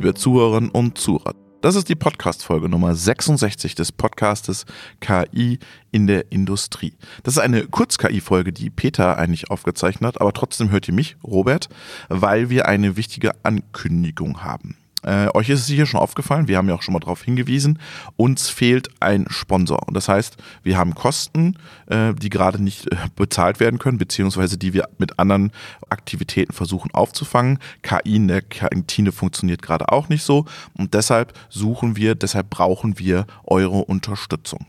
liebe Zuhörerinnen und Zuhörer. Das ist die Podcast-Folge Nummer 66 des Podcastes KI in der Industrie. Das ist eine Kurz-KI-Folge, die Peter eigentlich aufgezeichnet hat, aber trotzdem hört ihr mich, Robert, weil wir eine wichtige Ankündigung haben. Äh, euch ist es sicher schon aufgefallen, wir haben ja auch schon mal darauf hingewiesen, uns fehlt ein Sponsor. Und das heißt, wir haben Kosten, äh, die gerade nicht äh, bezahlt werden können, beziehungsweise die wir mit anderen Aktivitäten versuchen aufzufangen. KI in der Kantine funktioniert gerade auch nicht so. Und deshalb suchen wir, deshalb brauchen wir eure Unterstützung.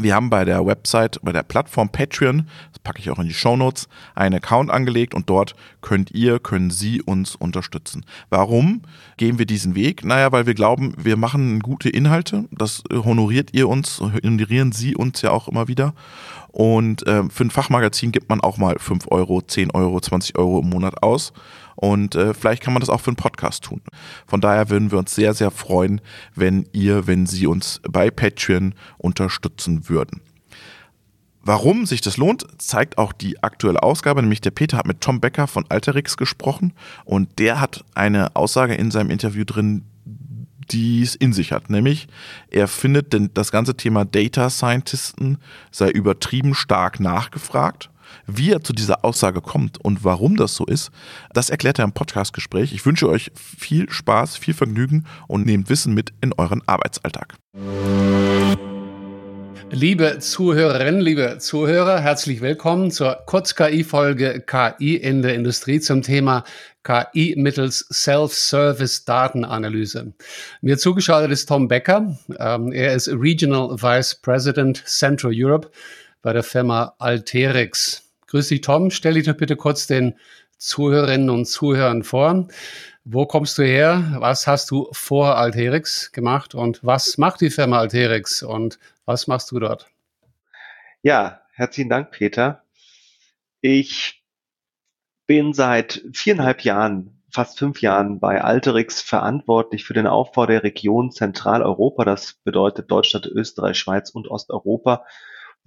Wir haben bei der Website, bei der Plattform Patreon, das packe ich auch in die Show Notes, einen Account angelegt und dort könnt ihr, können Sie uns unterstützen. Warum gehen wir diesen Weg? Naja, weil wir glauben, wir machen gute Inhalte, das honoriert ihr uns, honorieren Sie uns ja auch immer wieder. Und äh, für ein Fachmagazin gibt man auch mal 5 Euro, 10 Euro, 20 Euro im Monat aus. Und äh, vielleicht kann man das auch für einen Podcast tun. Von daher würden wir uns sehr, sehr freuen, wenn ihr, wenn Sie uns bei Patreon unterstützen würden. Warum sich das lohnt, zeigt auch die aktuelle Ausgabe, nämlich der Peter hat mit Tom Becker von Alterix gesprochen und der hat eine Aussage in seinem Interview drin, die es in sich hat. Nämlich, er findet denn das ganze Thema Data Scientisten sei übertrieben stark nachgefragt wie er zu dieser Aussage kommt und warum das so ist, das erklärt er im Podcastgespräch. Ich wünsche euch viel Spaß, viel Vergnügen und nehmt Wissen mit in euren Arbeitsalltag. Liebe Zuhörerinnen, liebe Zuhörer, herzlich willkommen zur Kurz-KI-Folge KI in der Industrie zum Thema KI mittels Self-Service Datenanalyse. Mir zugeschaltet ist Tom Becker. Ähm, er ist Regional Vice President Central Europe bei der Firma Alterix. Grüß dich, Tom. Stell dich doch bitte kurz den Zuhörerinnen und Zuhörern vor. Wo kommst du her? Was hast du vor Alterix gemacht? Und was macht die Firma Alterix? Und was machst du dort? Ja, herzlichen Dank, Peter. Ich bin seit viereinhalb Jahren, fast fünf Jahren bei Alterix verantwortlich für den Aufbau der Region Zentraleuropa. Das bedeutet Deutschland, Österreich, Schweiz und Osteuropa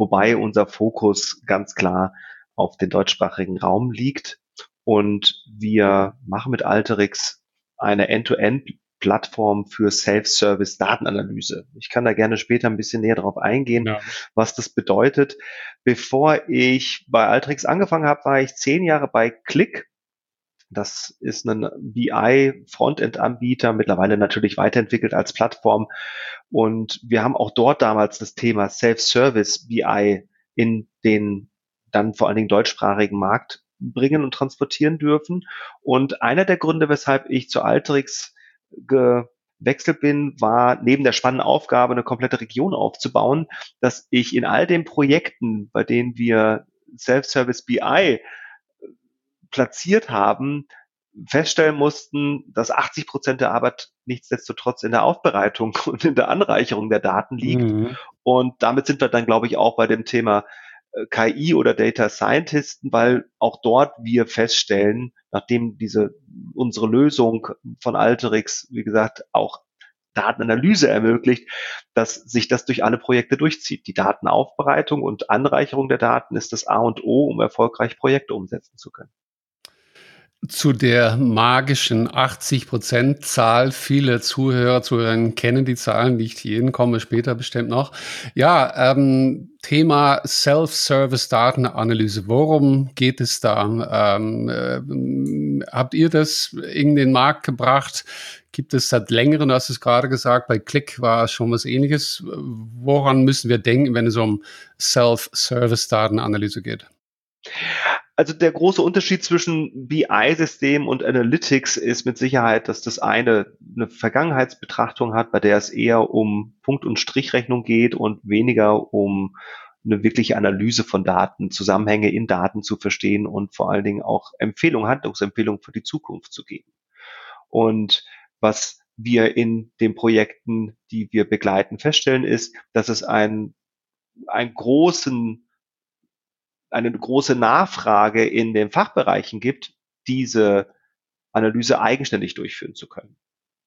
wobei unser Fokus ganz klar auf den deutschsprachigen Raum liegt. Und wir machen mit Alterix eine End-to-End-Plattform für Self-Service Datenanalyse. Ich kann da gerne später ein bisschen näher darauf eingehen, ja. was das bedeutet. Bevor ich bei Alterix angefangen habe, war ich zehn Jahre bei Click. Das ist ein BI-Frontend-Anbieter, mittlerweile natürlich weiterentwickelt als Plattform. Und wir haben auch dort damals das Thema Self-Service BI in den dann vor allen Dingen deutschsprachigen Markt bringen und transportieren dürfen. Und einer der Gründe, weshalb ich zu Alterix gewechselt bin, war neben der spannenden Aufgabe, eine komplette Region aufzubauen, dass ich in all den Projekten, bei denen wir Self-Service BI platziert haben, feststellen mussten, dass 80 Prozent der Arbeit nichtsdestotrotz in der Aufbereitung und in der Anreicherung der Daten liegt. Mhm. Und damit sind wir dann, glaube ich, auch bei dem Thema äh, KI oder Data Scientisten, weil auch dort wir feststellen, nachdem diese unsere Lösung von Alterix, wie gesagt, auch Datenanalyse ermöglicht, dass sich das durch alle Projekte durchzieht. Die Datenaufbereitung und Anreicherung der Daten ist das A und O, um erfolgreich Projekte umsetzen zu können zu der magischen 80-Prozent-Zahl. Viele Zuhörer, Zuhörerinnen kennen die Zahlen, nicht jeden, kommen wir später bestimmt noch. Ja, ähm, Thema Self-Service-Datenanalyse. Worum geht es da? Ähm, äh, habt ihr das in den Markt gebracht? Gibt es seit längerem, du hast es gerade gesagt, bei Click war schon was ähnliches. Woran müssen wir denken, wenn es um Self-Service-Datenanalyse geht? Also der große Unterschied zwischen BI-System und Analytics ist mit Sicherheit, dass das eine eine Vergangenheitsbetrachtung hat, bei der es eher um Punkt- und Strichrechnung geht und weniger um eine wirkliche Analyse von Daten, Zusammenhänge in Daten zu verstehen und vor allen Dingen auch Empfehlungen, Handlungsempfehlungen für die Zukunft zu geben. Und was wir in den Projekten, die wir begleiten, feststellen, ist, dass es einen, einen großen eine große Nachfrage in den Fachbereichen gibt, diese Analyse eigenständig durchführen zu können.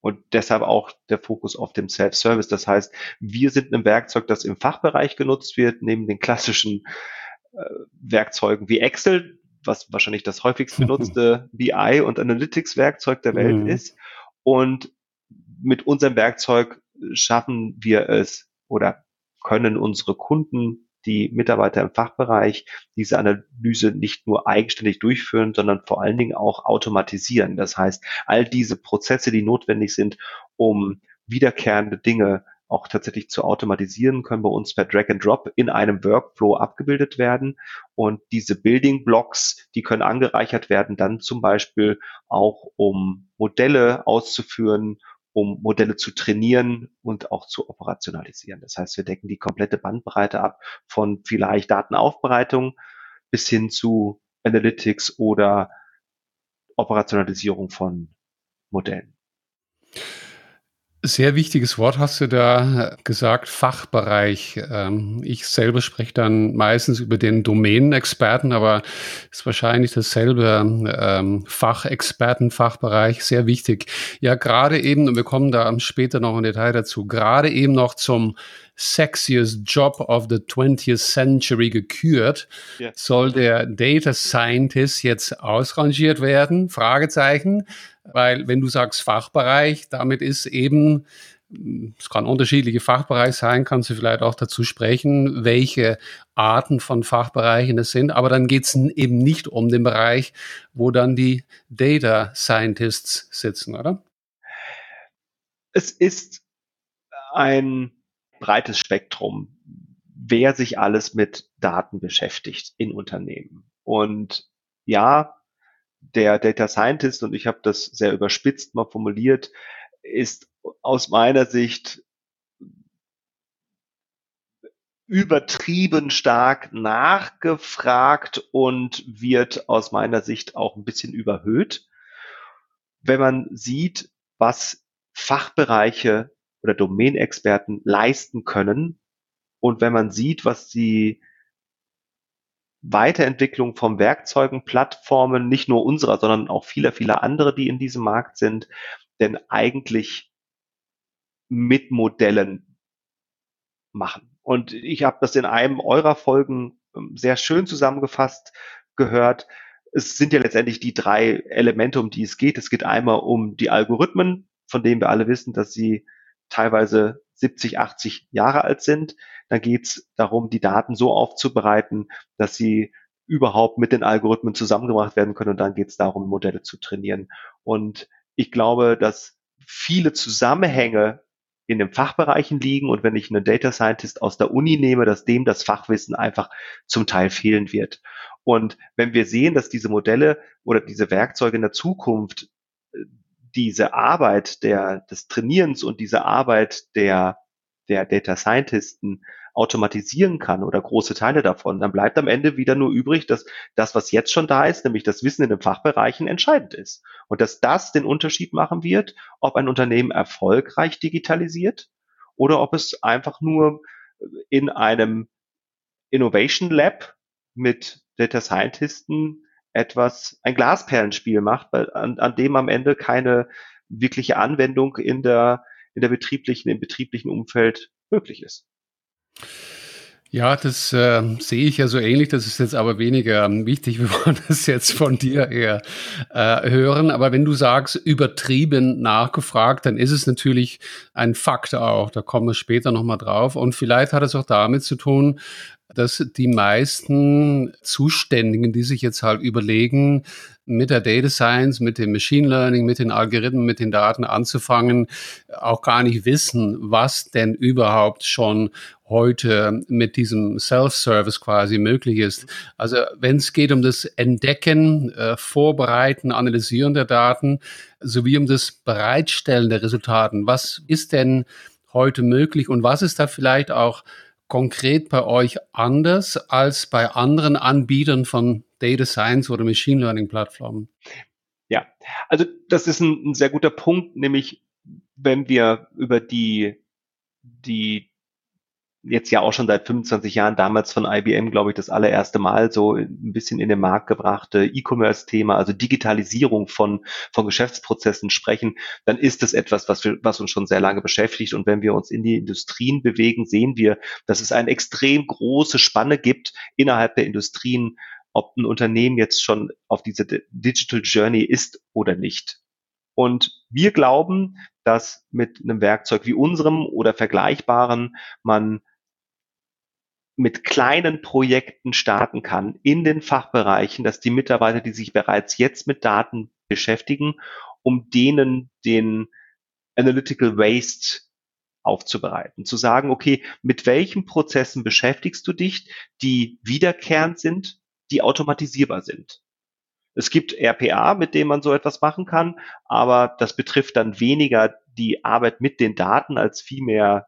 Und deshalb auch der Fokus auf dem Self-Service. Das heißt, wir sind ein Werkzeug, das im Fachbereich genutzt wird, neben den klassischen äh, Werkzeugen wie Excel, was wahrscheinlich das häufigst benutzte BI und Analytics-Werkzeug der Welt mhm. ist. Und mit unserem Werkzeug schaffen wir es oder können unsere Kunden, die Mitarbeiter im Fachbereich, diese Analyse nicht nur eigenständig durchführen, sondern vor allen Dingen auch automatisieren. Das heißt, all diese Prozesse, die notwendig sind, um wiederkehrende Dinge auch tatsächlich zu automatisieren, können bei uns per Drag and Drop in einem Workflow abgebildet werden. Und diese Building Blocks, die können angereichert werden, dann zum Beispiel auch um Modelle auszuführen, um Modelle zu trainieren und auch zu operationalisieren. Das heißt, wir decken die komplette Bandbreite ab von vielleicht Datenaufbereitung bis hin zu Analytics oder Operationalisierung von Modellen. Sehr wichtiges Wort hast du da gesagt, Fachbereich. Ähm, ich selber spreche dann meistens über den Domänenexperten, aber ist wahrscheinlich dasselbe ähm, Fachexperten, Fachbereich, sehr wichtig. Ja, gerade eben, und wir kommen da später noch im Detail dazu, gerade eben noch zum sexiest Job of the 20th Century gekürt, soll der Data Scientist jetzt ausrangiert werden? Fragezeichen. Weil wenn du sagst Fachbereich, damit ist eben, es kann unterschiedliche Fachbereiche sein, kannst du vielleicht auch dazu sprechen, welche Arten von Fachbereichen es sind. Aber dann geht es eben nicht um den Bereich, wo dann die Data Scientists sitzen, oder? Es ist ein breites Spektrum, wer sich alles mit Daten beschäftigt in Unternehmen. Und ja, der Data Scientist, und ich habe das sehr überspitzt mal formuliert, ist aus meiner Sicht übertrieben stark nachgefragt und wird aus meiner Sicht auch ein bisschen überhöht. Wenn man sieht, was Fachbereiche oder Domänexperten leisten können und wenn man sieht, was sie Weiterentwicklung von Werkzeugen, Plattformen, nicht nur unserer, sondern auch vieler, vieler andere, die in diesem Markt sind, denn eigentlich mit Modellen machen. Und ich habe das in einem eurer Folgen ähm, sehr schön zusammengefasst gehört. Es sind ja letztendlich die drei Elemente, um die es geht. Es geht einmal um die Algorithmen, von denen wir alle wissen, dass sie teilweise 70, 80 Jahre alt sind. Dann geht es darum, die Daten so aufzubereiten, dass sie überhaupt mit den Algorithmen zusammengebracht werden können. Und dann geht es darum, Modelle zu trainieren. Und ich glaube, dass viele Zusammenhänge in den Fachbereichen liegen und wenn ich einen Data Scientist aus der Uni nehme, dass dem das Fachwissen einfach zum Teil fehlen wird. Und wenn wir sehen, dass diese Modelle oder diese Werkzeuge in der Zukunft diese Arbeit der, des Trainierens und diese Arbeit der, der Data Scientisten automatisieren kann oder große Teile davon, dann bleibt am Ende wieder nur übrig, dass das, was jetzt schon da ist, nämlich das Wissen in den Fachbereichen, entscheidend ist. Und dass das den Unterschied machen wird, ob ein Unternehmen erfolgreich digitalisiert oder ob es einfach nur in einem Innovation Lab mit Data Scientisten etwas, ein Glasperlenspiel macht, an, an dem am Ende keine wirkliche Anwendung in der, in der betrieblichen, im betrieblichen Umfeld möglich ist. Ja, das äh, sehe ich ja so ähnlich. Das ist jetzt aber weniger ähm, wichtig. Wir wollen das jetzt von dir eher äh, hören. Aber wenn du sagst, übertrieben nachgefragt, dann ist es natürlich ein Fakt auch. Da kommen wir später nochmal drauf. Und vielleicht hat es auch damit zu tun, dass die meisten Zuständigen, die sich jetzt halt überlegen, mit der Data Science, mit dem Machine Learning, mit den Algorithmen, mit den Daten anzufangen, auch gar nicht wissen, was denn überhaupt schon heute mit diesem Self-Service quasi möglich ist. Also wenn es geht um das Entdecken, äh, Vorbereiten, Analysieren der Daten, sowie um das Bereitstellen der Resultaten, was ist denn heute möglich und was ist da vielleicht auch konkret bei euch anders als bei anderen Anbietern von Data Science oder Machine Learning Plattformen? Ja, also das ist ein, ein sehr guter Punkt, nämlich wenn wir über die, die jetzt ja auch schon seit 25 Jahren, damals von IBM, glaube ich, das allererste Mal so ein bisschen in den Markt gebrachte E-Commerce-Thema, also Digitalisierung von, von Geschäftsprozessen sprechen, dann ist das etwas, was, wir, was uns schon sehr lange beschäftigt. Und wenn wir uns in die Industrien bewegen, sehen wir, dass es eine extrem große Spanne gibt innerhalb der Industrien, ob ein Unternehmen jetzt schon auf diese Digital Journey ist oder nicht. Und wir glauben, dass mit einem Werkzeug wie unserem oder vergleichbaren man mit kleinen Projekten starten kann in den Fachbereichen, dass die Mitarbeiter, die sich bereits jetzt mit Daten beschäftigen, um denen den Analytical Waste aufzubereiten. Zu sagen, okay, mit welchen Prozessen beschäftigst du dich, die wiederkehrend sind, die automatisierbar sind. Es gibt RPA, mit dem man so etwas machen kann, aber das betrifft dann weniger die Arbeit mit den Daten als vielmehr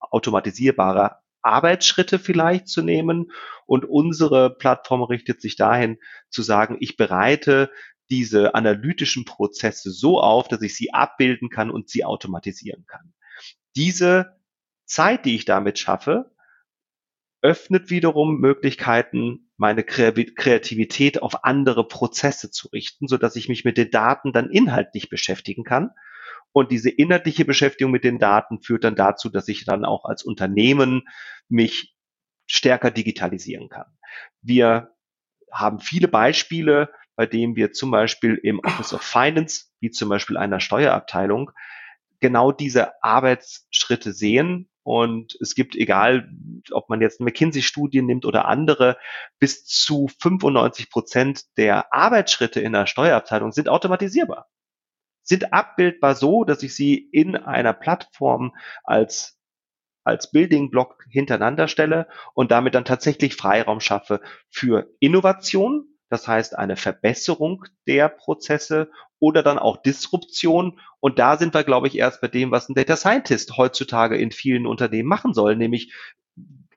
automatisierbare Arbeitsschritte vielleicht zu nehmen. Und unsere Plattform richtet sich dahin zu sagen, ich bereite diese analytischen Prozesse so auf, dass ich sie abbilden kann und sie automatisieren kann. Diese Zeit, die ich damit schaffe, öffnet wiederum Möglichkeiten, meine Kreativität auf andere Prozesse zu richten, so dass ich mich mit den Daten dann inhaltlich beschäftigen kann. Und diese inhaltliche Beschäftigung mit den Daten führt dann dazu, dass ich dann auch als Unternehmen mich stärker digitalisieren kann. Wir haben viele Beispiele, bei denen wir zum Beispiel im Office of Finance, wie zum Beispiel einer Steuerabteilung, genau diese Arbeitsschritte sehen. Und es gibt, egal ob man jetzt McKinsey-Studien nimmt oder andere, bis zu 95 Prozent der Arbeitsschritte in der Steuerabteilung sind automatisierbar. Sind abbildbar so, dass ich sie in einer Plattform als als Building Block hintereinander stelle und damit dann tatsächlich Freiraum schaffe für Innovation, das heißt eine Verbesserung der Prozesse oder dann auch Disruption. Und da sind wir, glaube ich, erst bei dem, was ein Data Scientist heutzutage in vielen Unternehmen machen soll, nämlich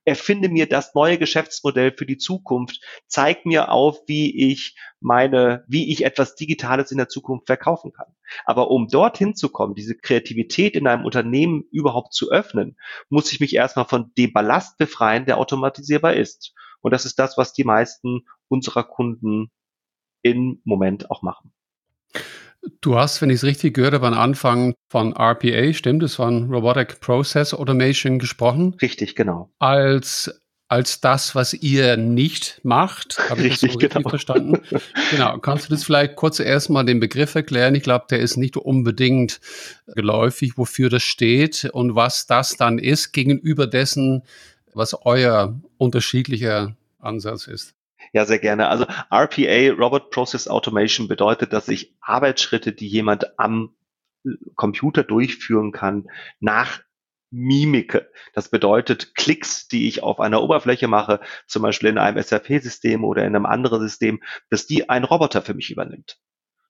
erfinde mir das neue Geschäftsmodell für die Zukunft, zeig mir auf, wie ich meine, wie ich etwas Digitales in der Zukunft verkaufen kann. Aber um dorthin zu kommen, diese Kreativität in einem Unternehmen überhaupt zu öffnen, muss ich mich erstmal von dem Ballast befreien, der automatisierbar ist. Und das ist das, was die meisten unserer Kunden im Moment auch machen. Du hast, wenn ich es richtig gehört habe, am Anfang von RPA, stimmt es, von Robotic Process Automation gesprochen. Richtig, genau. Als als das, was ihr nicht macht. Habe ich richtig, das so richtig genau. verstanden? genau. Kannst du das vielleicht kurz erstmal den Begriff erklären? Ich glaube, der ist nicht unbedingt geläufig, wofür das steht und was das dann ist gegenüber dessen, was euer unterschiedlicher Ansatz ist. Ja, sehr gerne. Also RPA, Robot Process Automation, bedeutet, dass ich Arbeitsschritte, die jemand am Computer durchführen kann, nach Mimike. Das bedeutet Klicks, die ich auf einer Oberfläche mache, zum Beispiel in einem SAP-System oder in einem anderen System, dass die ein Roboter für mich übernimmt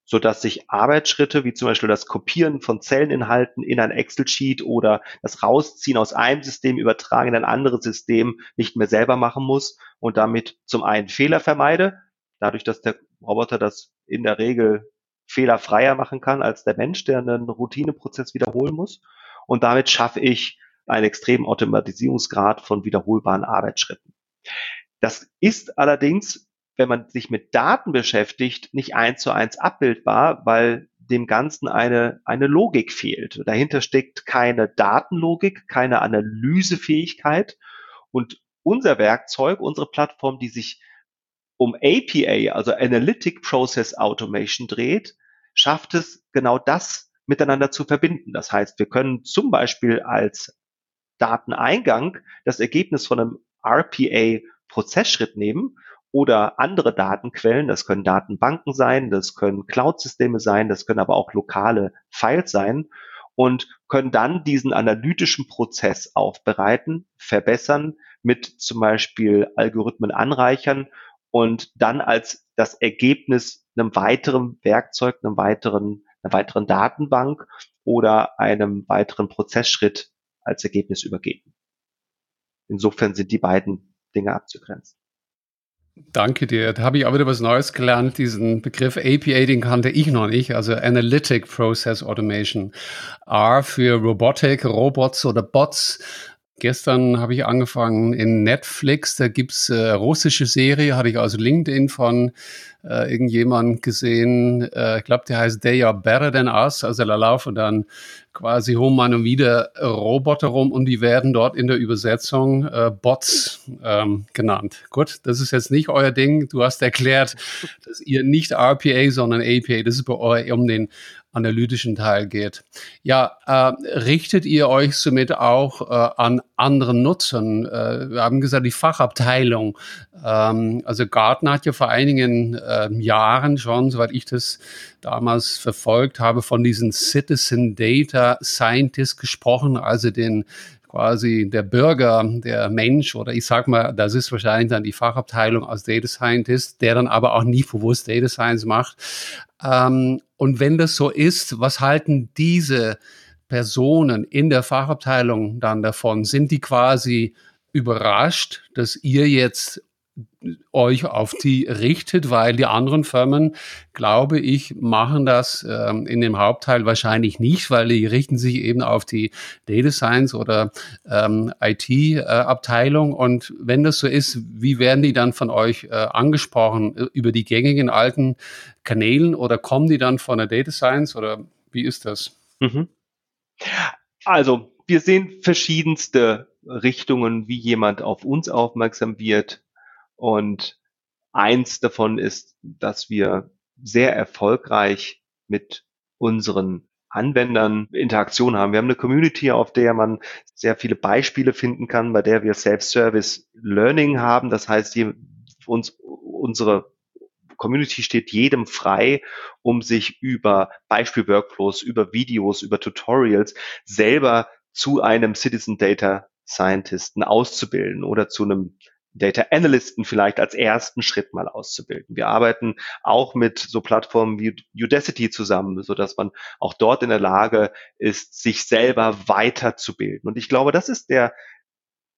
so dass sich Arbeitsschritte wie zum Beispiel das Kopieren von Zelleninhalten in ein Excel-Sheet oder das Rausziehen aus einem System übertragen in ein anderes System nicht mehr selber machen muss und damit zum einen Fehler vermeide, dadurch, dass der Roboter das in der Regel fehlerfreier machen kann als der Mensch, der einen Routineprozess wiederholen muss. Und damit schaffe ich einen extremen Automatisierungsgrad von wiederholbaren Arbeitsschritten. Das ist allerdings wenn man sich mit Daten beschäftigt, nicht eins zu eins abbildbar, weil dem Ganzen eine, eine Logik fehlt. Dahinter steckt keine Datenlogik, keine Analysefähigkeit. Und unser Werkzeug, unsere Plattform, die sich um APA, also Analytic Process Automation dreht, schafft es genau das miteinander zu verbinden. Das heißt, wir können zum Beispiel als Dateneingang das Ergebnis von einem RPA Prozessschritt nehmen oder andere Datenquellen. Das können Datenbanken sein, das können Cloud-Systeme sein, das können aber auch lokale Files sein und können dann diesen analytischen Prozess aufbereiten, verbessern, mit zum Beispiel Algorithmen anreichern und dann als das Ergebnis einem weiteren Werkzeug, einem weiteren, einer weiteren Datenbank oder einem weiteren Prozessschritt als Ergebnis übergeben. Insofern sind die beiden Dinge abzugrenzen. Danke dir. Da habe ich auch wieder was Neues gelernt. Diesen Begriff APA, den kannte ich noch nicht. Also Analytic Process Automation. R für Robotic, Robots oder Bots. Gestern habe ich angefangen in Netflix, da gibt's äh, russische Serie, hatte ich also LinkedIn von äh, irgendjemand gesehen, äh, ich glaube, der heißt They Are Better Than Us, also da laufen dann quasi um und wieder Roboter rum und die werden dort in der Übersetzung äh, Bots ähm, genannt. Gut, das ist jetzt nicht euer Ding. Du hast erklärt, dass ihr nicht RPA, sondern APA, das ist bei euch um den analytischen Teil geht. Ja, äh, richtet ihr euch somit auch äh, an anderen Nutzern? Äh, wir haben gesagt, die Fachabteilung. Ähm, also Gartner hat ja vor einigen äh, Jahren schon, soweit ich das damals verfolgt habe, von diesen Citizen Data Scientists gesprochen, also den quasi der Bürger, der Mensch oder ich sag mal, das ist wahrscheinlich dann die Fachabteilung als Data Scientist, der dann aber auch nie bewusst Data Science macht. Ähm, und wenn das so ist, was halten diese Personen in der Fachabteilung dann davon? Sind die quasi überrascht, dass ihr jetzt euch auf die richtet, weil die anderen Firmen, glaube ich, machen das ähm, in dem Hauptteil wahrscheinlich nicht, weil die richten sich eben auf die Data Science oder ähm, IT-Abteilung. Äh, Und wenn das so ist, wie werden die dann von euch äh, angesprochen? Über die gängigen alten Kanälen oder kommen die dann von der Data Science oder wie ist das? Mhm. Also, wir sehen verschiedenste Richtungen, wie jemand auf uns aufmerksam wird. Und eins davon ist, dass wir sehr erfolgreich mit unseren Anwendern Interaktion haben. Wir haben eine Community, auf der man sehr viele Beispiele finden kann, bei der wir Self-Service Learning haben. Das heißt, die, uns, unsere Community steht jedem frei, um sich über Beispiel-Workflows, über Videos, über Tutorials selber zu einem Citizen Data Scientisten auszubilden oder zu einem Data Analysten vielleicht als ersten Schritt mal auszubilden. Wir arbeiten auch mit so Plattformen wie Udacity zusammen, so dass man auch dort in der Lage ist, sich selber weiterzubilden. Und ich glaube, das ist der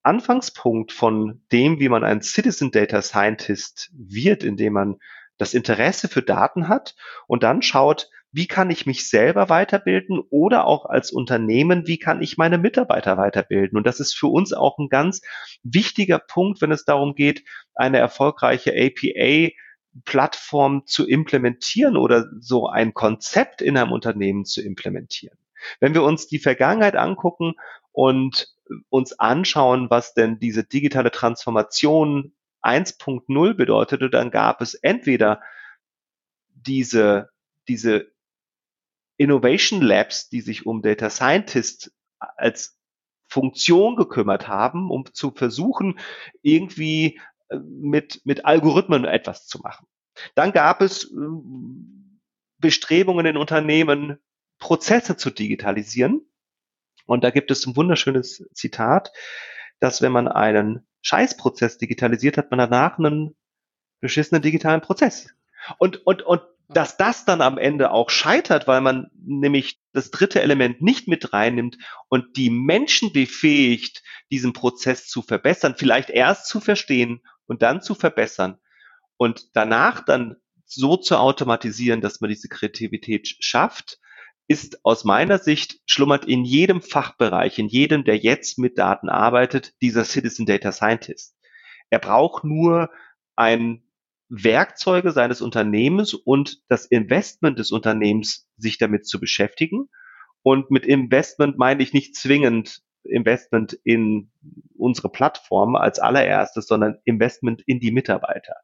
Anfangspunkt von dem, wie man ein Citizen Data Scientist wird, indem man das Interesse für Daten hat und dann schaut, wie kann ich mich selber weiterbilden oder auch als Unternehmen, wie kann ich meine Mitarbeiter weiterbilden? Und das ist für uns auch ein ganz wichtiger Punkt, wenn es darum geht, eine erfolgreiche APA Plattform zu implementieren oder so ein Konzept in einem Unternehmen zu implementieren. Wenn wir uns die Vergangenheit angucken und uns anschauen, was denn diese digitale Transformation 1.0 bedeutete, dann gab es entweder diese, diese Innovation Labs, die sich um Data Scientist als Funktion gekümmert haben, um zu versuchen, irgendwie äh, mit, mit Algorithmen etwas zu machen. Dann gab es äh, Bestrebungen in Unternehmen, Prozesse zu digitalisieren. Und da gibt es ein wunderschönes Zitat, dass wenn man einen Scheißprozess digitalisiert, hat man danach einen beschissenen digitalen Prozess. Und, und, und dass das dann am Ende auch scheitert, weil man nämlich das dritte Element nicht mit reinnimmt und die Menschen befähigt, diesen Prozess zu verbessern, vielleicht erst zu verstehen und dann zu verbessern und danach dann so zu automatisieren, dass man diese Kreativität schafft, ist aus meiner Sicht schlummert in jedem Fachbereich, in jedem, der jetzt mit Daten arbeitet, dieser Citizen Data Scientist. Er braucht nur ein Werkzeuge seines Unternehmens und das Investment des Unternehmens, sich damit zu beschäftigen. Und mit Investment meine ich nicht zwingend Investment in unsere Plattform als allererstes, sondern Investment in die Mitarbeiter.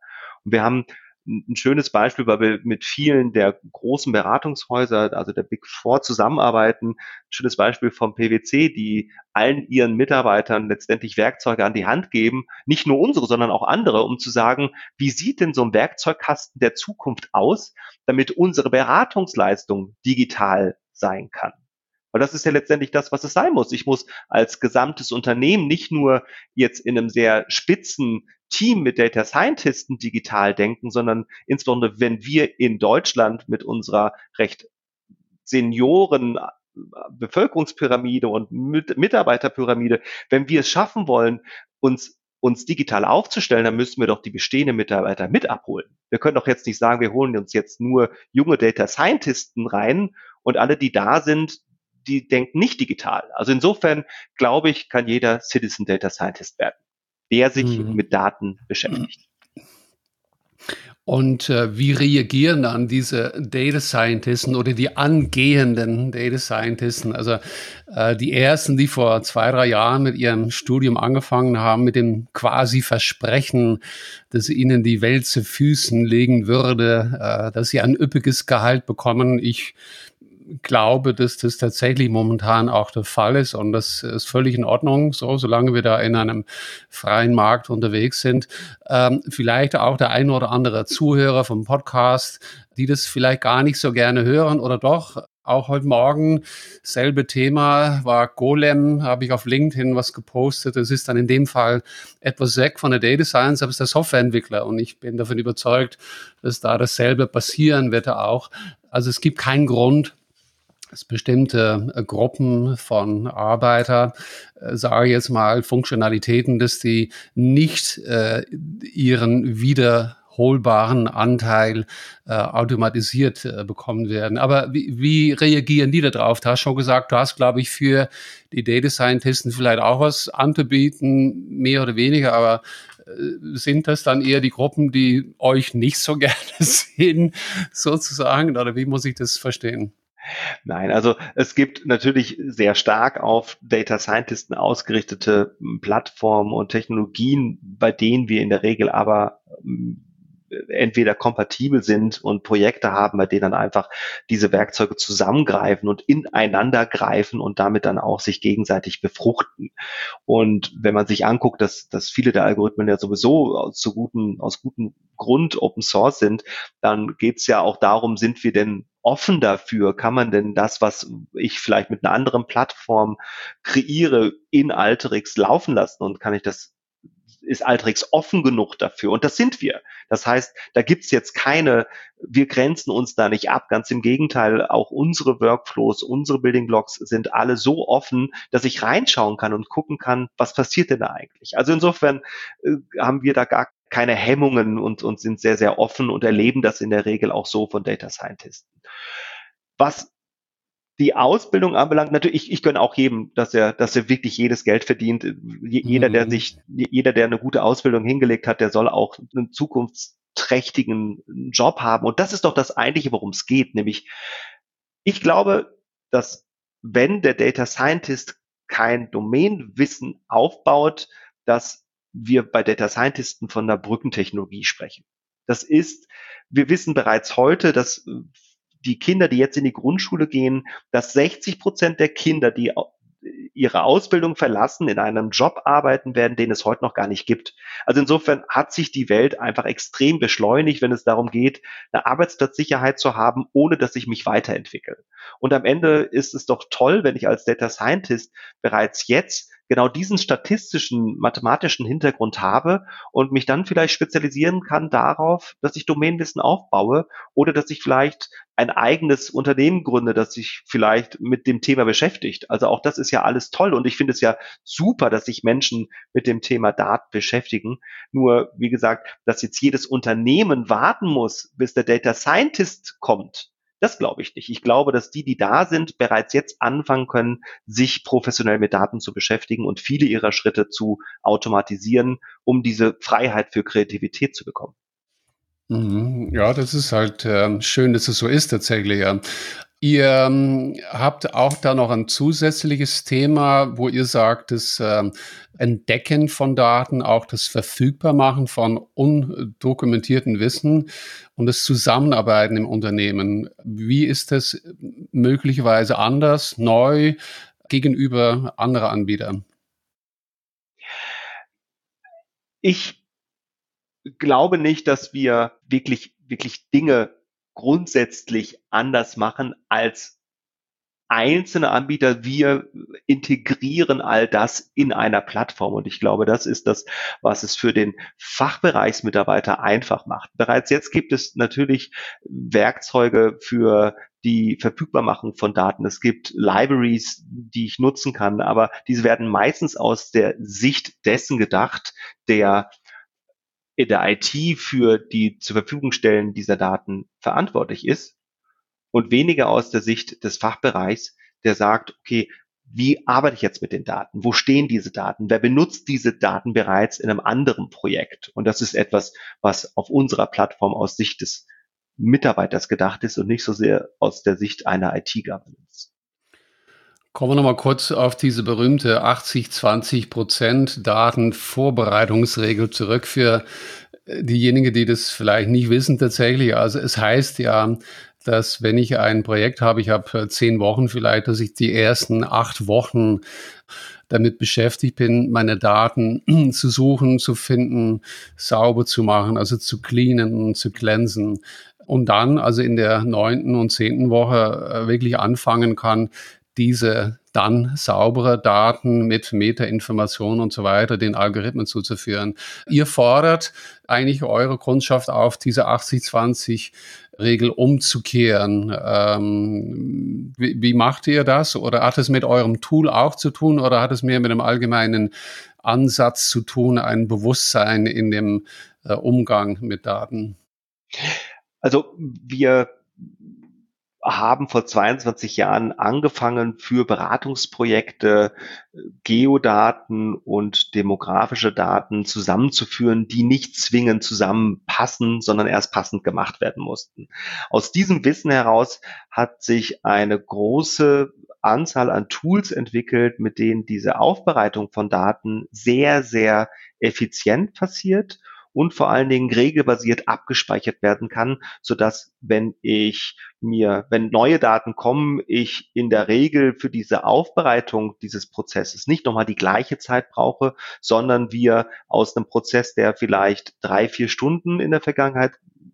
Und wir haben ein schönes Beispiel, weil wir mit vielen der großen Beratungshäuser, also der Big Four zusammenarbeiten. Ein schönes Beispiel vom PwC, die allen ihren Mitarbeitern letztendlich Werkzeuge an die Hand geben, nicht nur unsere, sondern auch andere, um zu sagen, wie sieht denn so ein Werkzeugkasten der Zukunft aus, damit unsere Beratungsleistung digital sein kann. Weil das ist ja letztendlich das, was es sein muss. Ich muss als gesamtes Unternehmen nicht nur jetzt in einem sehr spitzen Team mit Data Scientisten digital denken, sondern insbesondere wenn wir in Deutschland mit unserer recht Senioren Bevölkerungspyramide und Mitarbeiterpyramide, wenn wir es schaffen wollen, uns uns digital aufzustellen, dann müssen wir doch die bestehenden Mitarbeiter mit abholen. Wir können doch jetzt nicht sagen, wir holen uns jetzt nur junge Data Scientisten rein und alle, die da sind, die denken nicht digital. Also insofern glaube ich, kann jeder Citizen Data Scientist werden, der sich mhm. mit Daten beschäftigt. Und äh, wie reagieren dann diese Data Scientisten oder die angehenden Data Scientisten? Also äh, die ersten, die vor zwei, drei Jahren mit ihrem Studium angefangen haben, mit dem quasi Versprechen, dass ihnen die Welt zu Füßen legen würde, äh, dass sie ein üppiges Gehalt bekommen. Ich glaube, dass das tatsächlich momentan auch der Fall ist und das ist völlig in Ordnung, so solange wir da in einem freien Markt unterwegs sind. Ähm, vielleicht auch der ein oder andere Zuhörer vom Podcast, die das vielleicht gar nicht so gerne hören oder doch. Auch heute Morgen selbe Thema war Golem, habe ich auf LinkedIn was gepostet. Es ist dann in dem Fall etwas weg von der Data Science, aber es ist der Softwareentwickler und ich bin davon überzeugt, dass da dasselbe passieren wird auch. Also es gibt keinen Grund, dass bestimmte äh, Gruppen von Arbeiter, äh, sage ich jetzt mal, Funktionalitäten, dass die nicht äh, ihren wieder holbaren Anteil äh, automatisiert äh, bekommen werden. Aber wie, wie reagieren die darauf? Du hast schon gesagt, du hast, glaube ich, für die Data Scientisten vielleicht auch was anzubieten, mehr oder weniger, aber äh, sind das dann eher die Gruppen, die euch nicht so gerne sehen, sozusagen? Oder wie muss ich das verstehen? Nein, also es gibt natürlich sehr stark auf Data Scientisten ausgerichtete Plattformen und Technologien, bei denen wir in der Regel aber entweder kompatibel sind und Projekte haben, bei denen dann einfach diese Werkzeuge zusammengreifen und ineinander greifen und damit dann auch sich gegenseitig befruchten. Und wenn man sich anguckt, dass, dass viele der Algorithmen ja sowieso aus, zu guten, aus gutem Grund Open Source sind, dann geht es ja auch darum, sind wir denn offen dafür? Kann man denn das, was ich vielleicht mit einer anderen Plattform kreiere, in Alterix laufen lassen und kann ich das ist Alterix offen genug dafür? Und das sind wir. Das heißt, da gibt's jetzt keine, wir grenzen uns da nicht ab. Ganz im Gegenteil, auch unsere Workflows, unsere Building Blocks sind alle so offen, dass ich reinschauen kann und gucken kann, was passiert denn da eigentlich. Also insofern äh, haben wir da gar keine Hemmungen und, und sind sehr, sehr offen und erleben das in der Regel auch so von Data Scientisten. Was die Ausbildung anbelangt, natürlich, ich, ich gönne auch jedem, dass er, dass er wirklich jedes Geld verdient. Jeder, der mhm. sich, jeder, der eine gute Ausbildung hingelegt hat, der soll auch einen zukunftsträchtigen Job haben. Und das ist doch das eigentliche, worum es geht. Nämlich, ich glaube, dass wenn der Data Scientist kein Domainwissen aufbaut, dass wir bei Data Scientisten von der Brückentechnologie sprechen. Das ist, wir wissen bereits heute, dass die Kinder, die jetzt in die Grundschule gehen, dass 60 Prozent der Kinder, die ihre Ausbildung verlassen, in einem Job arbeiten werden, den es heute noch gar nicht gibt. Also insofern hat sich die Welt einfach extrem beschleunigt, wenn es darum geht, eine Arbeitsplatzsicherheit zu haben, ohne dass ich mich weiterentwickle. Und am Ende ist es doch toll, wenn ich als Data Scientist bereits jetzt genau diesen statistischen, mathematischen Hintergrund habe und mich dann vielleicht spezialisieren kann darauf, dass ich Domainwissen aufbaue oder dass ich vielleicht ein eigenes Unternehmen gründe, das sich vielleicht mit dem Thema beschäftigt. Also auch das ist ja alles toll und ich finde es ja super, dass sich Menschen mit dem Thema Daten beschäftigen. Nur, wie gesagt, dass jetzt jedes Unternehmen warten muss, bis der Data Scientist kommt, das glaube ich nicht. Ich glaube, dass die, die da sind, bereits jetzt anfangen können, sich professionell mit Daten zu beschäftigen und viele ihrer Schritte zu automatisieren, um diese Freiheit für Kreativität zu bekommen. Mhm. Ja, das ist halt äh, schön, dass es so ist tatsächlich. Ja. Ihr ähm, habt auch da noch ein zusätzliches Thema, wo ihr sagt, das äh, Entdecken von Daten, auch das Verfügbarmachen von undokumentierten Wissen und das Zusammenarbeiten im Unternehmen. Wie ist das möglicherweise anders, neu gegenüber anderen Anbietern? Ich glaube nicht, dass wir wirklich, wirklich Dinge grundsätzlich anders machen als einzelne Anbieter. Wir integrieren all das in einer Plattform. Und ich glaube, das ist das, was es für den Fachbereichsmitarbeiter einfach macht. Bereits jetzt gibt es natürlich Werkzeuge für die Verfügbarmachung von Daten. Es gibt Libraries, die ich nutzen kann, aber diese werden meistens aus der Sicht dessen gedacht, der in der IT für die zur Verfügung stellen dieser Daten verantwortlich ist und weniger aus der Sicht des Fachbereichs, der sagt, okay, wie arbeite ich jetzt mit den Daten? Wo stehen diese Daten? Wer benutzt diese Daten bereits in einem anderen Projekt? Und das ist etwas, was auf unserer Plattform aus Sicht des Mitarbeiters gedacht ist und nicht so sehr aus der Sicht einer IT-Governance. Kommen wir nochmal kurz auf diese berühmte 80-20 Prozent Datenvorbereitungsregel zurück für äh, diejenigen, die das vielleicht nicht wissen tatsächlich. Also es heißt ja, dass wenn ich ein Projekt habe, ich habe äh, zehn Wochen vielleicht, dass ich die ersten acht Wochen damit beschäftigt bin, meine Daten zu suchen, zu finden, sauber zu machen, also zu cleanen zu glänzen. Und dann, also in der neunten und zehnten Woche, äh, wirklich anfangen kann, diese dann saubere Daten mit Metainformationen und so weiter den Algorithmen zuzuführen. Ihr fordert eigentlich eure Kundschaft auf, diese 80-20 Regel umzukehren. Ähm, wie, wie, macht ihr das? Oder hat es mit eurem Tool auch zu tun oder hat es mehr mit einem allgemeinen Ansatz zu tun, ein Bewusstsein in dem äh, Umgang mit Daten? Also wir haben vor 22 Jahren angefangen, für Beratungsprojekte Geodaten und demografische Daten zusammenzuführen, die nicht zwingend zusammenpassen, sondern erst passend gemacht werden mussten. Aus diesem Wissen heraus hat sich eine große Anzahl an Tools entwickelt, mit denen diese Aufbereitung von Daten sehr, sehr effizient passiert und vor allen Dingen regelbasiert abgespeichert werden kann, so dass wenn ich mir, wenn neue Daten kommen, ich in der Regel für diese Aufbereitung dieses Prozesses nicht nochmal die gleiche Zeit brauche, sondern wir aus einem Prozess, der vielleicht drei, vier Stunden in der Vergangenheit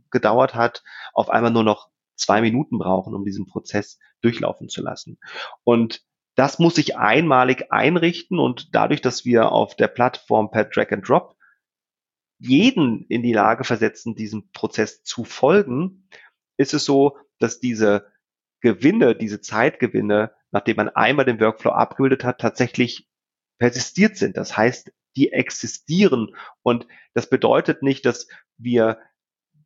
gedauert hat, auf einmal nur noch zwei Minuten brauchen, um diesen Prozess durchlaufen zu lassen. Und das muss ich einmalig einrichten und dadurch, dass wir auf der Plattform per Drag and Drop jeden in die Lage versetzen, diesem Prozess zu folgen, ist es so, dass diese Gewinne, diese Zeitgewinne, nachdem man einmal den Workflow abgebildet hat, tatsächlich persistiert sind. Das heißt, die existieren. Und das bedeutet nicht, dass wir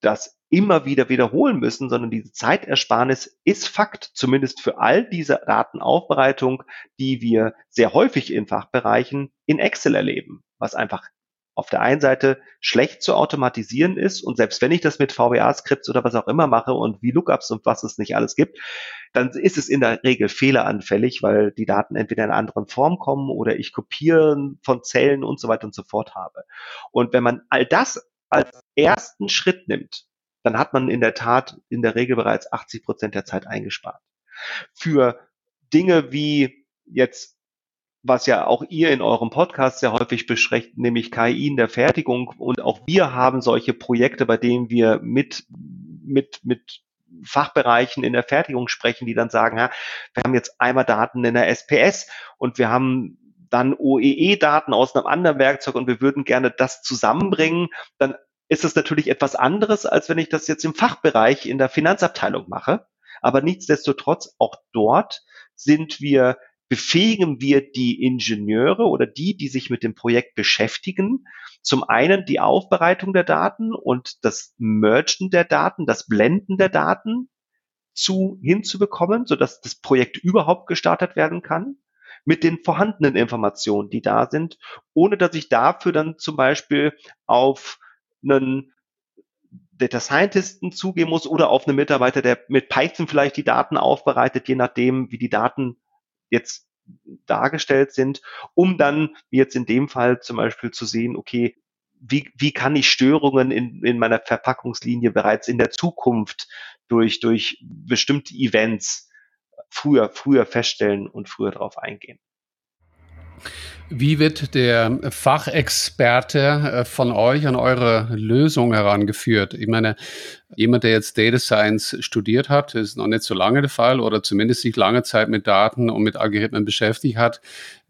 das immer wieder wiederholen müssen, sondern diese Zeitersparnis ist Fakt, zumindest für all diese Datenaufbereitung, die wir sehr häufig in Fachbereichen in Excel erleben, was einfach auf der einen Seite schlecht zu automatisieren ist und selbst wenn ich das mit VBA-Skripts oder was auch immer mache und wie Lookups und was es nicht alles gibt, dann ist es in der Regel fehleranfällig, weil die Daten entweder in einer anderen Form kommen oder ich Kopieren von Zellen und so weiter und so fort habe. Und wenn man all das als ersten Schritt nimmt, dann hat man in der Tat in der Regel bereits 80 Prozent der Zeit eingespart. Für Dinge wie jetzt was ja auch ihr in eurem Podcast sehr häufig besprecht, nämlich KI in der Fertigung. Und auch wir haben solche Projekte, bei denen wir mit, mit, mit Fachbereichen in der Fertigung sprechen, die dann sagen, ja, wir haben jetzt einmal Daten in der SPS und wir haben dann OEE-Daten aus einem anderen Werkzeug und wir würden gerne das zusammenbringen, dann ist es natürlich etwas anderes, als wenn ich das jetzt im Fachbereich in der Finanzabteilung mache. Aber nichtsdestotrotz, auch dort sind wir befähigen wir die Ingenieure oder die, die sich mit dem Projekt beschäftigen, zum einen die Aufbereitung der Daten und das Mergen der Daten, das Blenden der Daten zu hinzubekommen, sodass das Projekt überhaupt gestartet werden kann mit den vorhandenen Informationen, die da sind, ohne dass ich dafür dann zum Beispiel auf einen Data Scientisten zugehen muss oder auf einen Mitarbeiter, der mit Python vielleicht die Daten aufbereitet, je nachdem, wie die Daten jetzt dargestellt sind, um dann, jetzt in dem Fall zum Beispiel zu sehen, okay, wie, wie kann ich Störungen in, in meiner Verpackungslinie bereits in der Zukunft durch, durch bestimmte Events früher, früher feststellen und früher darauf eingehen. Wie wird der Fachexperte äh, von euch an eure Lösung herangeführt? Ich meine, jemand, der jetzt Data Science studiert hat, ist noch nicht so lange der Fall oder zumindest sich lange Zeit mit Daten und mit Algorithmen beschäftigt hat,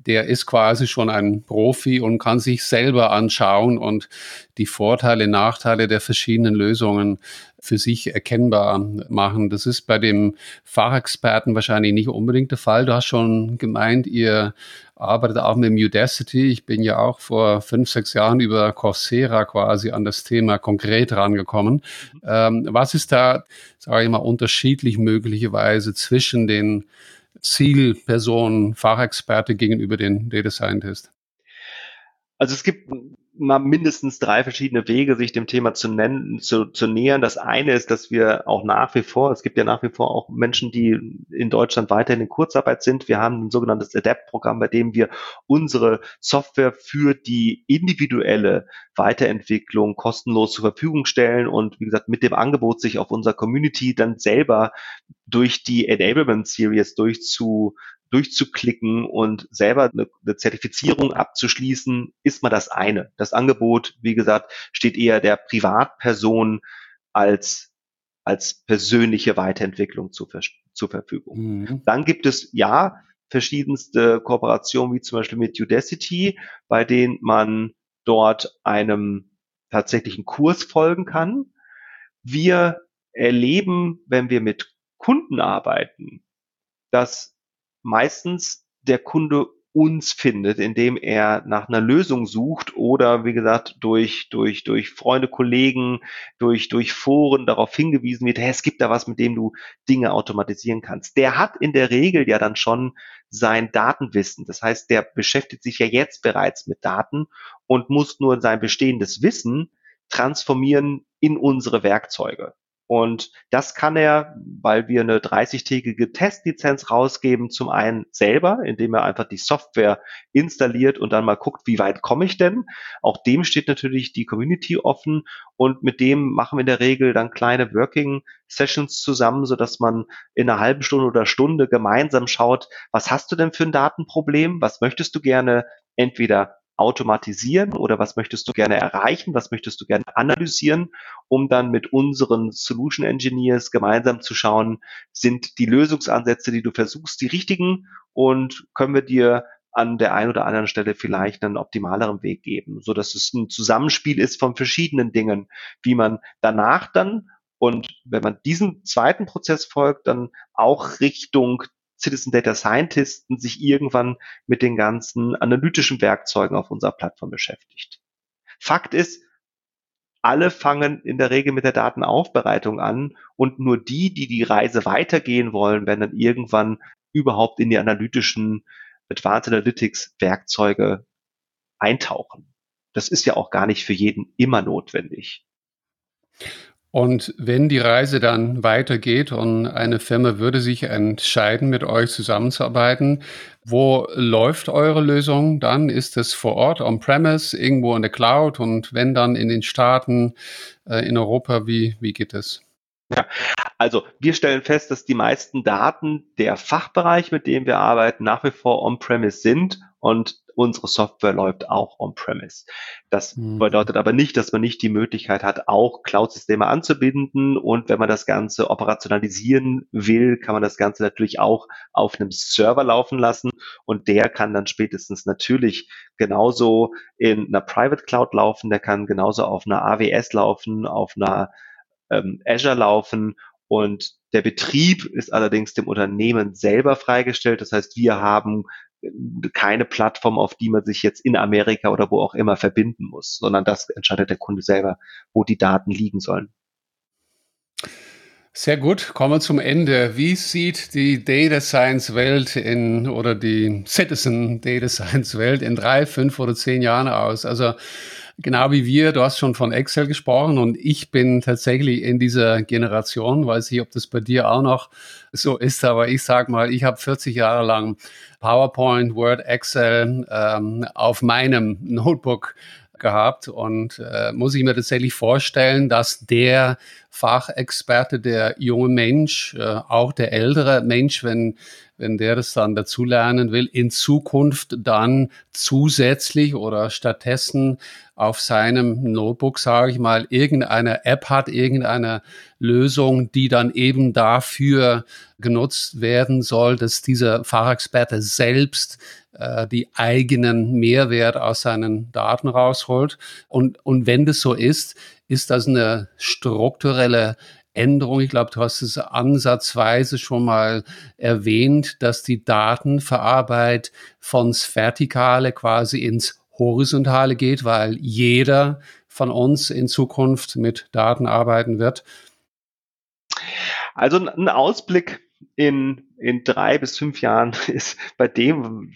der ist quasi schon ein Profi und kann sich selber anschauen und die Vorteile, Nachteile der verschiedenen Lösungen für sich erkennbar machen. Das ist bei dem Fachexperten wahrscheinlich nicht unbedingt der Fall. Du hast schon gemeint, ihr arbeitet auch mit Udacity. Ich bin ja auch vor fünf, sechs Jahren über Coursera quasi an das Thema konkret rangekommen. Mhm. Ähm, was ist da, sage ich mal, unterschiedlich möglicherweise zwischen den Zielpersonen, Fachexperte gegenüber den Data Scientist? Also es gibt mal mindestens drei verschiedene Wege, sich dem Thema zu nennen, zu, zu nähern. Das eine ist, dass wir auch nach wie vor, es gibt ja nach wie vor auch Menschen, die in Deutschland weiterhin in Kurzarbeit sind. Wir haben ein sogenanntes ADAPT-Programm, bei dem wir unsere Software für die individuelle Weiterentwicklung kostenlos zur Verfügung stellen und wie gesagt mit dem Angebot, sich auf unserer Community dann selber durch die Enablement Series durchzu durchzuklicken und selber eine, eine Zertifizierung abzuschließen, ist mal das eine. Das Angebot, wie gesagt, steht eher der Privatperson als, als persönliche Weiterentwicklung zur, zur Verfügung. Mhm. Dann gibt es ja verschiedenste Kooperationen, wie zum Beispiel mit Udacity, bei denen man dort einem tatsächlichen Kurs folgen kann. Wir erleben, wenn wir mit Kunden arbeiten, dass meistens der Kunde uns findet, indem er nach einer Lösung sucht oder wie gesagt durch durch durch Freunde, Kollegen, durch durch Foren darauf hingewiesen wird, hey, es gibt da was, mit dem du Dinge automatisieren kannst. Der hat in der Regel ja dann schon sein Datenwissen. Das heißt, der beschäftigt sich ja jetzt bereits mit Daten und muss nur sein bestehendes Wissen transformieren in unsere Werkzeuge. Und das kann er, weil wir eine 30-tägige Testlizenz rausgeben, zum einen selber, indem er einfach die Software installiert und dann mal guckt, wie weit komme ich denn. Auch dem steht natürlich die Community offen und mit dem machen wir in der Regel dann kleine Working Sessions zusammen, so dass man in einer halben Stunde oder Stunde gemeinsam schaut, was hast du denn für ein Datenproblem? Was möchtest du gerne entweder automatisieren oder was möchtest du gerne erreichen, was möchtest du gerne analysieren, um dann mit unseren Solution Engineers gemeinsam zu schauen, sind die Lösungsansätze, die du versuchst, die richtigen und können wir dir an der einen oder anderen Stelle vielleicht einen optimaleren Weg geben, so dass es ein Zusammenspiel ist von verschiedenen Dingen, wie man danach dann und wenn man diesen zweiten Prozess folgt, dann auch Richtung Citizen Data Scientisten sich irgendwann mit den ganzen analytischen Werkzeugen auf unserer Plattform beschäftigt. Fakt ist, alle fangen in der Regel mit der Datenaufbereitung an und nur die, die die Reise weitergehen wollen, werden dann irgendwann überhaupt in die analytischen Advanced Analytics Werkzeuge eintauchen. Das ist ja auch gar nicht für jeden immer notwendig. Und wenn die Reise dann weitergeht und eine Firma würde sich entscheiden, mit euch zusammenzuarbeiten, wo läuft eure Lösung dann? Ist es vor Ort, on-premise, irgendwo in der Cloud und wenn dann in den Staaten, äh, in Europa, wie, wie geht es? Ja, also wir stellen fest, dass die meisten Daten der Fachbereich, mit dem wir arbeiten, nach wie vor on-premise sind und unsere Software läuft auch on-premise. Das mhm. bedeutet aber nicht, dass man nicht die Möglichkeit hat, auch Cloud-Systeme anzubinden. Und wenn man das Ganze operationalisieren will, kann man das Ganze natürlich auch auf einem Server laufen lassen. Und der kann dann spätestens natürlich genauso in einer Private Cloud laufen. Der kann genauso auf einer AWS laufen, auf einer ähm, Azure laufen und der Betrieb ist allerdings dem Unternehmen selber freigestellt. Das heißt, wir haben keine Plattform, auf die man sich jetzt in Amerika oder wo auch immer verbinden muss, sondern das entscheidet der Kunde selber, wo die Daten liegen sollen. Sehr gut, kommen wir zum Ende. Wie sieht die Data Science Welt in oder die Citizen Data Science Welt in drei, fünf oder zehn Jahren aus? Also genau wie wir, du hast schon von Excel gesprochen und ich bin tatsächlich in dieser Generation, weiß ich, ob das bei dir auch noch so ist, aber ich sag mal, ich habe 40 Jahre lang PowerPoint, Word, Excel ähm, auf meinem Notebook gehabt und äh, muss ich mir tatsächlich vorstellen, dass der Fachexperte, der junge Mensch, äh, auch der ältere Mensch, wenn wenn der das dann dazulernen will, in Zukunft dann zusätzlich oder stattdessen auf seinem Notebook, sage ich mal, irgendeine App hat, irgendeine Lösung, die dann eben dafür genutzt werden soll, dass dieser Fachexperte selbst äh, die eigenen Mehrwert aus seinen Daten rausholt. Und, und wenn das so ist, ist das eine strukturelle Änderung. Ich glaube, du hast es ansatzweise schon mal erwähnt, dass die Datenverarbeit von's Vertikale quasi ins Horizontale geht, weil jeder von uns in Zukunft mit Daten arbeiten wird. Also ein Ausblick in, in drei bis fünf Jahren ist bei dem,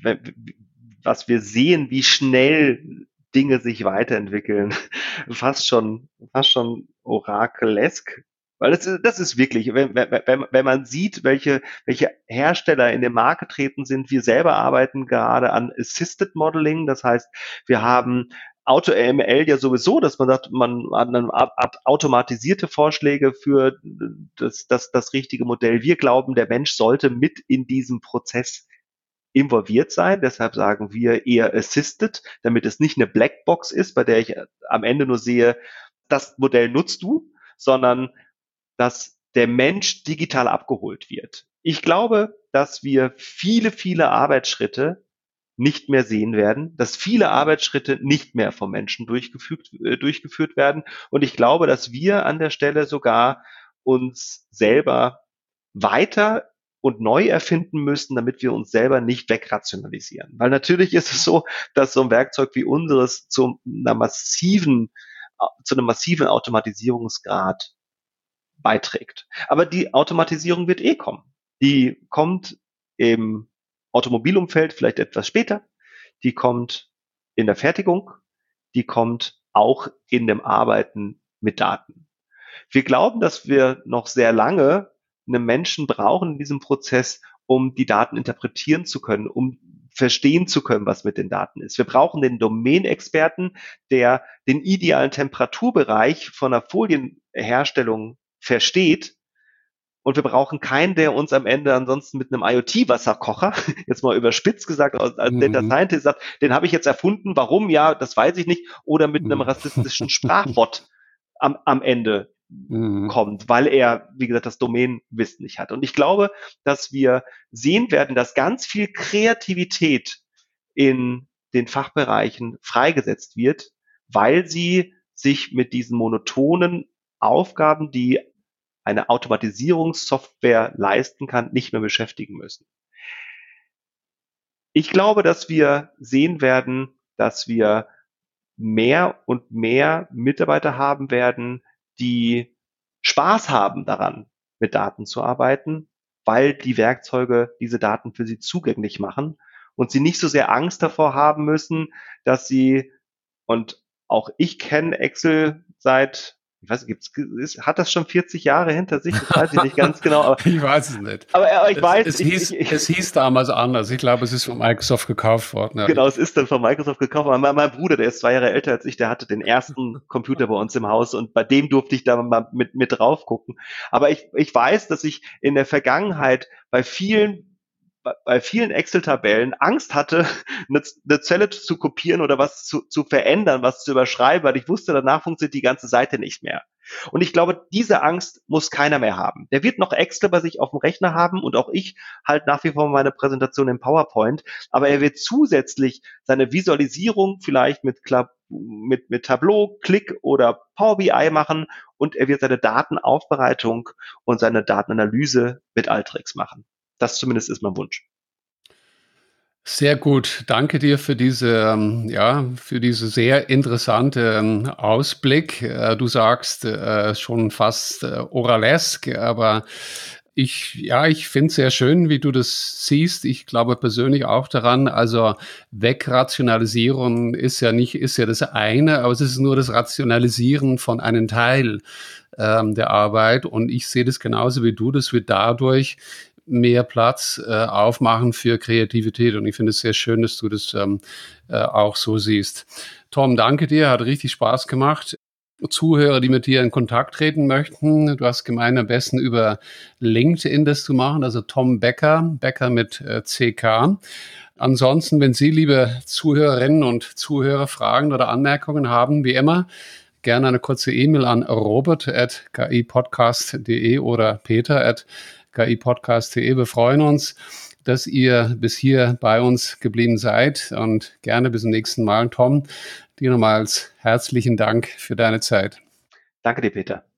was wir sehen, wie schnell Dinge sich weiterentwickeln. Fast schon, fast schon orakelesk. Weil das, das ist wirklich, wenn, wenn, wenn man sieht, welche, welche Hersteller in den Markt getreten sind, wir selber arbeiten gerade an Assisted Modeling. Das heißt, wir haben Auto-AML ja sowieso, dass man sagt, man hat automatisierte Vorschläge für das, das, das richtige Modell. Wir glauben, der Mensch sollte mit in diesem Prozess involviert sein. Deshalb sagen wir eher assisted, damit es nicht eine Blackbox ist, bei der ich am Ende nur sehe, das Modell nutzt du, sondern dass der Mensch digital abgeholt wird. Ich glaube, dass wir viele, viele Arbeitsschritte nicht mehr sehen werden, dass viele Arbeitsschritte nicht mehr vom Menschen durchgeführt, äh, durchgeführt werden. Und ich glaube, dass wir an der Stelle sogar uns selber weiter und neu erfinden müssen, damit wir uns selber nicht wegrationalisieren. Weil natürlich ist es so, dass so ein Werkzeug wie unseres zu einer massiven, zu einem massiven Automatisierungsgrad beiträgt. Aber die Automatisierung wird eh kommen. Die kommt im Automobilumfeld vielleicht etwas später. Die kommt in der Fertigung. Die kommt auch in dem Arbeiten mit Daten. Wir glauben, dass wir noch sehr lange einen Menschen brauchen in diesem Prozess, um die Daten interpretieren zu können, um verstehen zu können, was mit den Daten ist. Wir brauchen den Domänexperten, der den idealen Temperaturbereich von einer Folienherstellung versteht. Und wir brauchen keinen, der uns am Ende ansonsten mit einem IoT-Wasserkocher, jetzt mal überspitzt gesagt, als mhm. Data Scientist sagt, den habe ich jetzt erfunden, warum? Ja, das weiß ich nicht. Oder mit einem mhm. rassistischen Sprachbot am, am Ende mhm. kommt, weil er, wie gesagt, das Domänenwissen nicht hat. Und ich glaube, dass wir sehen werden, dass ganz viel Kreativität in den Fachbereichen freigesetzt wird, weil sie sich mit diesen monotonen Aufgaben, die eine Automatisierungssoftware leisten kann, nicht mehr beschäftigen müssen. Ich glaube, dass wir sehen werden, dass wir mehr und mehr Mitarbeiter haben werden, die Spaß haben daran, mit Daten zu arbeiten, weil die Werkzeuge diese Daten für sie zugänglich machen und sie nicht so sehr Angst davor haben müssen, dass sie, und auch ich kenne Excel seit ich weiß, gibt's, ist, hat das schon 40 Jahre hinter sich? Das weiß ich nicht ganz genau. Aber, ich weiß es nicht. Aber, aber ich es, weiß. Es, ich, hieß, ich, es hieß damals anders. Ich glaube, es ist von Microsoft gekauft worden. Ja. Genau, es ist dann von Microsoft gekauft worden. Mein, mein, Bruder, der ist zwei Jahre älter als ich, der hatte den ersten Computer bei uns im Haus und bei dem durfte ich da mal mit, mit drauf gucken. Aber ich, ich weiß, dass ich in der Vergangenheit bei vielen bei vielen Excel-Tabellen Angst hatte, eine, Zelle zu kopieren oder was zu, zu verändern, was zu überschreiben, weil ich wusste, danach funktioniert die ganze Seite nicht mehr. Und ich glaube, diese Angst muss keiner mehr haben. Der wird noch Excel bei sich auf dem Rechner haben und auch ich halt nach wie vor meine Präsentation im PowerPoint, aber er wird zusätzlich seine Visualisierung vielleicht mit, mit, mit Tableau, Click oder Power BI machen und er wird seine Datenaufbereitung und seine Datenanalyse mit Alteryx machen. Das zumindest ist mein Wunsch. Sehr gut. Danke dir für diese, ähm, ja, für diese sehr interessante ähm, Ausblick. Äh, du sagst äh, schon fast äh, oralesk, aber ich, ja, ich finde es sehr schön, wie du das siehst. Ich glaube persönlich auch daran. Also Wegrationalisierung ist ja nicht, ist ja das eine, aber es ist nur das Rationalisieren von einem Teil ähm, der Arbeit. Und ich sehe das genauso wie du, dass wir dadurch mehr Platz äh, aufmachen für Kreativität. Und ich finde es sehr schön, dass du das ähm, äh, auch so siehst. Tom, danke dir, hat richtig Spaß gemacht. Zuhörer, die mit dir in Kontakt treten möchten, du hast gemeint, am besten über LinkedIn das zu machen, also Tom Becker, Becker mit äh, CK. Ansonsten, wenn Sie, liebe Zuhörerinnen und Zuhörer, Fragen oder Anmerkungen haben, wie immer, gerne eine kurze E-Mail an robert.kipodcast.de oder peter@ kipodcast.de. Wir freuen uns, dass ihr bis hier bei uns geblieben seid und gerne bis zum nächsten Mal. Tom, dir nochmals herzlichen Dank für deine Zeit. Danke dir, Peter.